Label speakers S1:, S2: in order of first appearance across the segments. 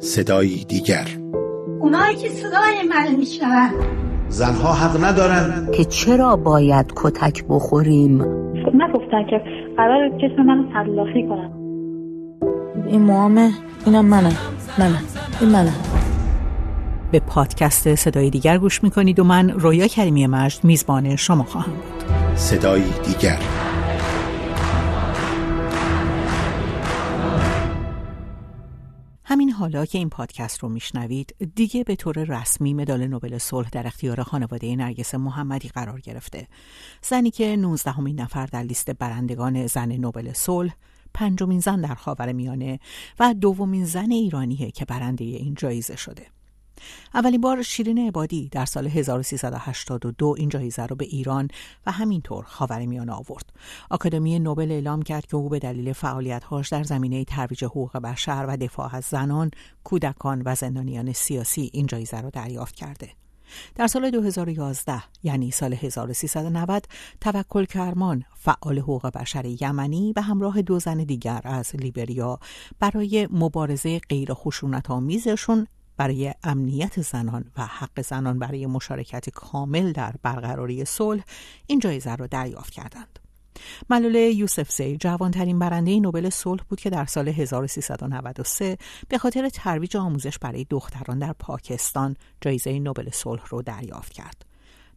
S1: صدایی دیگر.
S2: اونایی که صدای من میشنون.
S1: زنها حق ندارن
S3: که چرا باید کتک بخوریم؟
S4: نگفتن که قرار جسم منو تلافی کنن.
S5: این موامه اینم منم منم این منم
S6: به پادکست صدای دیگر گوش می‌کنید و من رویا کریمی مجد میزبان شما خواهم بود.
S1: صدایی دیگر.
S6: حالا که این پادکست رو میشنوید دیگه به طور رسمی مدال نوبل صلح در اختیار خانواده نرگس محمدی قرار گرفته. زنی که 19 همین نفر در لیست برندگان زن نوبل صلح پنجمین زن در خاور میانه و دومین زن ایرانیه که برنده این جایزه شده. اولین بار شیرین عبادی در سال 1382 این جایزه رو به ایران و همینطور خاورمیانه آورد. آکادمی نوبل اعلام کرد که او به دلیل فعالیت‌هاش در زمینه ترویج حقوق بشر و دفاع از زنان، کودکان و زندانیان سیاسی این جایزه را دریافت کرده. در سال 2011 یعنی سال 1390 توکل کرمان فعال حقوق بشر یمنی به همراه دو زن دیگر از لیبریا برای مبارزه غیر خشونت آمیزشون برای امنیت زنان و حق زنان برای مشارکت کامل در برقراری صلح این جایزه را دریافت کردند. ملوله یوسف زی جوانترین برنده نوبل صلح بود که در سال 1393 به خاطر ترویج آموزش برای دختران در پاکستان جایزه نوبل صلح را دریافت کرد.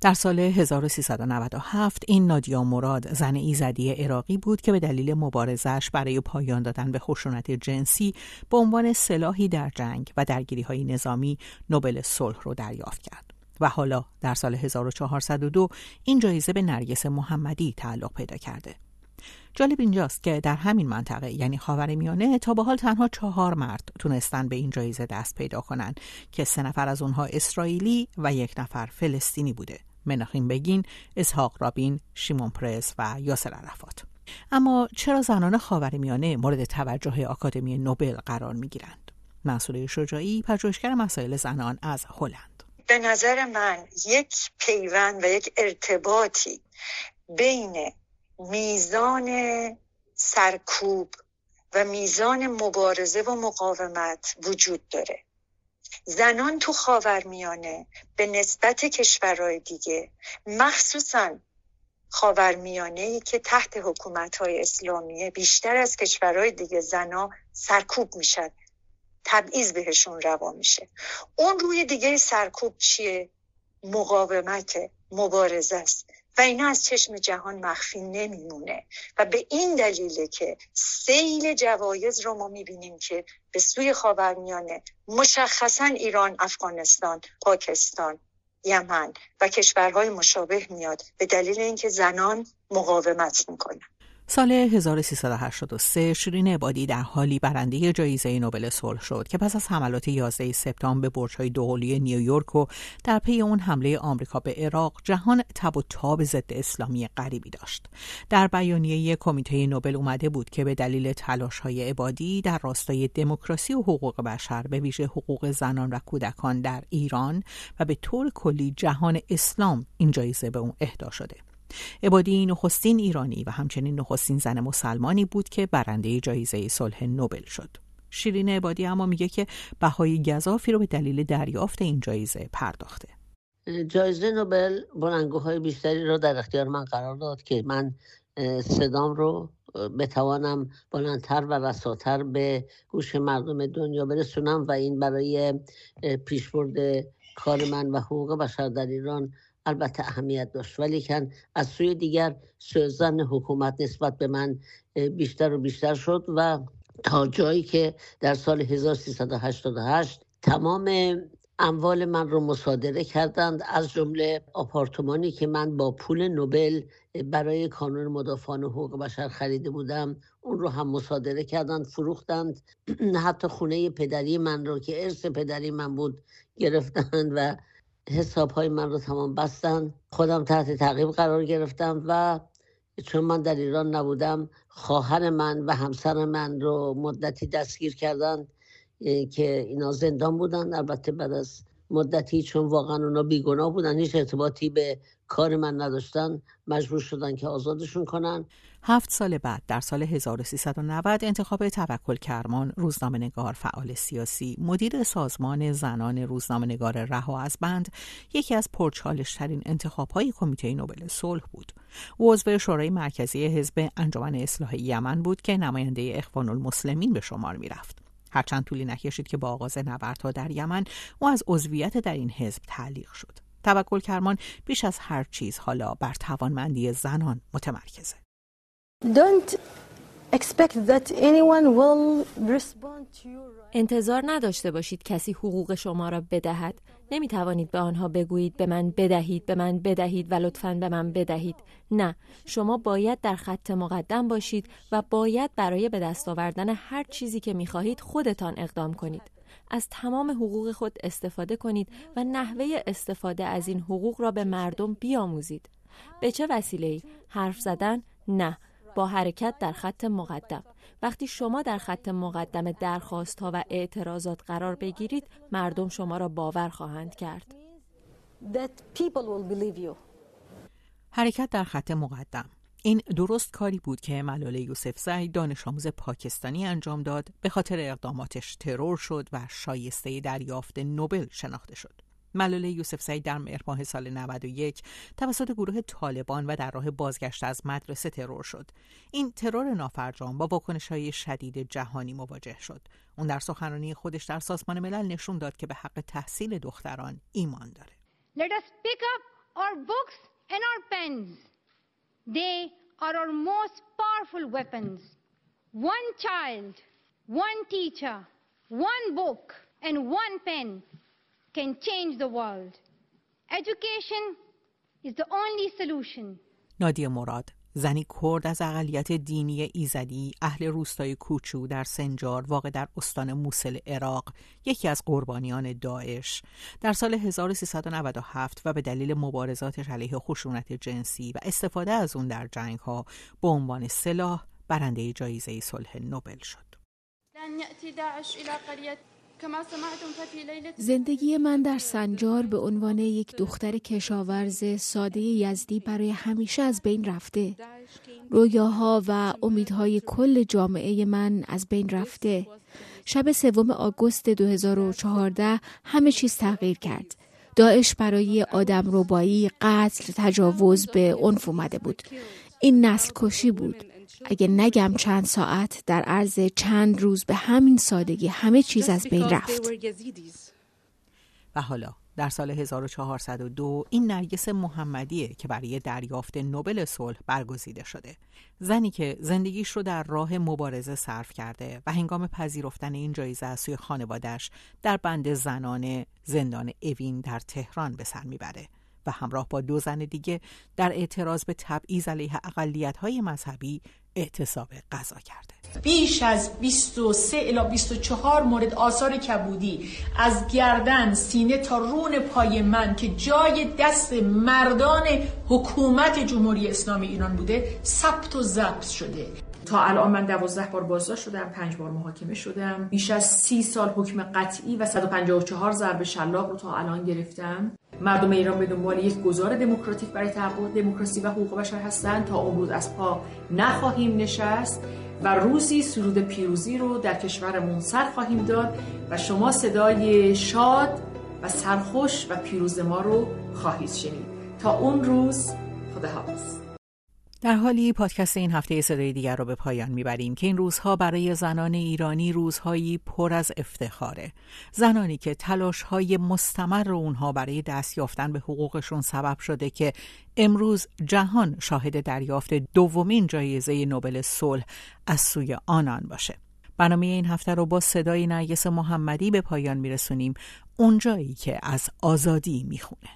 S6: در سال 1397 این نادیا مراد زن ایزدی عراقی بود که به دلیل مبارزش برای پایان دادن به خشونت جنسی به عنوان سلاحی در جنگ و درگیری های نظامی نوبل صلح رو دریافت کرد. و حالا در سال 1402 این جایزه به نرگس محمدی تعلق پیدا کرده. جالب اینجاست که در همین منطقه یعنی خاورمیانه تا به حال تنها چهار مرد تونستن به این جایزه دست پیدا کنند که سه نفر از اونها اسرائیلی و یک نفر فلسطینی بوده. مناخیم بگین، اسحاق رابین، شیمون پرس و یاسر عرفات. اما چرا زنان خاورمیانه مورد توجه آکادمی نوبل قرار می گیرند؟ منصوره شجاعی پژوهشگر مسائل زنان از هلند
S7: به نظر من یک پیوند و یک ارتباطی بین میزان سرکوب و میزان مبارزه و مقاومت وجود داره زنان تو خاورمیانه به نسبت کشورهای دیگه مخصوصا خاورمیانه ای که تحت حکومت های اسلامیه بیشتر از کشورهای دیگه زنا سرکوب می‌شد تبعیض بهشون روا میشه. اون روی دیگه سرکوب چیه؟ مقاومت مبارزه است. و اینا از چشم جهان مخفی نمیمونه. و به این دلیله که سیل جوایز رو ما می‌بینیم که به سوی خاورمیانه مشخصا ایران افغانستان پاکستان یمن و کشورهای مشابه میاد. به دلیل اینکه زنان مقاومت می‌کنن.
S6: سال 1383 شیرین عبادی در حالی برنده جایزه نوبل صلح شد که پس از حملات 11 سپتامبر به برج‌های دوقلوی نیویورک و در پی اون حمله آمریکا به عراق جهان تب و تاب ضد اسلامی غریبی داشت. در بیانیه کمیته نوبل اومده بود که به دلیل تلاش‌های عبادی در راستای دموکراسی و حقوق بشر به ویژه حقوق زنان و کودکان در ایران و به طور کلی جهان اسلام این جایزه به اون اهدا شده. عبادی نخستین ایرانی و همچنین نخستین زن مسلمانی بود که برنده جایزه صلح نوبل شد. شیرین عبادی اما میگه که بهای گذافی رو به دلیل دریافت این جایزه پرداخته.
S8: جایزه نوبل بلنگوهای بیشتری رو در اختیار من قرار داد که من صدام رو بتوانم بلندتر و رساتر به گوش مردم دنیا برسونم و این برای پیشبرد کار من و حقوق بشر در ایران البته اهمیت داشت. ولی کن از سوی دیگر سوزن حکومت نسبت به من بیشتر و بیشتر شد و تا جایی که در سال 1388 تمام اموال من رو مصادره کردند از جمله آپارتمانی که من با پول نوبل برای کانون مدافعان حقوق بشر خریده بودم اون رو هم مصادره کردند فروختند. حتی خونه پدری من رو که ارث پدری من بود گرفتند و حساب های من رو تمام بستن. خودم تحت تعقیب قرار گرفتم و چون من در ایران نبودم خواهر من و همسر من رو مدتی دستگیر کردن که اینا زندان بودن. البته بعد از مدتی چون واقعا اونا بیگناه بودن هیچ ارتباطی به کار من نداشتن مجبور شدن که آزادشون کنن.
S6: هفت سال بعد در سال 1390 انتخاب توکل کرمان روزنامه نگار فعال سیاسی مدیر سازمان زنان روزنامه نگار رها از بند یکی از پرچالش ترین انتخاب های کمیته نوبل صلح بود. عضو شورای مرکزی حزب انجمن اصلاح یمن بود که نماینده اخوان المسلمین به شمار می‌رفت. هرچند طولی نکشید که با آغاز نبردها در یمن او از عضویت در این حزب تعلیق شد. توکل کرمان بیش از هر چیز حالا بر توانمندی زنان متمرکزه.
S9: انتظار نداشته باشید کسی حقوق شما را بدهد. نمی توانید به آنها بگویید به من بدهید به من بدهید و لطفا به من بدهید. نه شما باید در خط مقدم باشید و باید برای به دست آوردن هر چیزی که می خواهید خودتان اقدام کنید. از تمام حقوق خود استفاده کنید و نحوه استفاده از این حقوق را به مردم بیاموزید. به چه وسیله حرف زدن؟ نه. با حرکت در خط مقدم. وقتی شما در خط مقدم درخواست ها و اعتراضات قرار بگیرید مردم شما را باور خواهند کرد.
S6: حرکت در خط مقدم. این درست کاری بود که ملال یوسف زی دانش آموز پاکستانی انجام داد به خاطر اقداماتش ترور شد و شایسته دریافت نوبل شناخته شد. ملاله یوسف در مهر سال 91 توسط گروه طالبان و در راه بازگشت از مدرسه ترور شد. این ترور نافرجام با واکنش های شدید جهانی مواجه شد. اون در سخنرانی خودش در سازمان ملل نشون داد که به حق تحصیل دختران ایمان داره.
S10: Let us pick up our books and our pens. They are our most powerful weapons. One child, one teacher, one book and one pen can change the world. Education is the only solution.
S6: نادیه مراد زنی کرد از اقلیت دینی ایزدی اهل روستای کوچو در سنجار واقع در استان موسل عراق یکی از قربانیان داعش در سال 1397 و به دلیل مبارزاتش علیه خشونت جنسی و استفاده از اون در جنگ ها به عنوان سلاح برنده جایزه صلح نوبل شد.
S11: زندگی من در سنجار به عنوان یک دختر کشاورز ساده یزدی برای همیشه از بین رفته. رویاها و امیدهای کل جامعه من از بین رفته. شب سوم آگوست 2014 همه چیز تغییر کرد. داعش برای آدم روبایی، قتل، تجاوز به عنف اومده بود. این نسل کشی بود. اگه نگم چند ساعت در عرض چند روز به همین سادگی همه چیز از بین رفت.
S6: و حالا در سال 1402 این نرگس محمدیه که برای دریافت نوبل صلح برگزیده شده. زنی که زندگیش رو در راه مبارزه صرف کرده و هنگام پذیرفتن این جایزه از سوی خانوادش در بند زنان زندان اوین در تهران به سر می‌بره و همراه با دو زن دیگه در اعتراض به تبعیض علیه های مذهبی اعتصاب غذا کرده.
S12: بیش از 23 الی 24 مورد آثار کبودی از گردن سینه تا رون پای من که جای دست مردان حکومت جمهوری اسلامی ایران بوده ثبت و ضبط شده. تا الان من دوازده بار بازداشت شدم پنج بار محاکمه شدم. بیش از سی سال حکم قطعی و 154 ضرب شلاق رو تا الان گرفتم. مردم ایران به دنبال یک گذار دموکراتیک برای تحقق دموکراسی و حقوق بشر هستند. تا امروز از پا نخواهیم نشست و روزی سرود پیروزی رو در کشورمون سر خواهیم داد و شما صدای شاد و سرخوش و پیروز ما رو خواهید شنید. تا اون روز خداحافظ.
S6: در حالی پادکست این هفته صدای دیگر رو به پایان می‌بریم که این روزها برای زنان ایرانی روزهایی پر از افتخاره. زنانی که تلاش های مستمر رو اونها برای دست یافتن به حقوقشون سبب شده که امروز جهان شاهد دریافت دومین جایزه نوبل صلح از سوی آنان باشه. برنامه این هفته رو با صدای نرگس محمدی به پایان میرسونیم. اونجایی که از آزادی می‌خونه.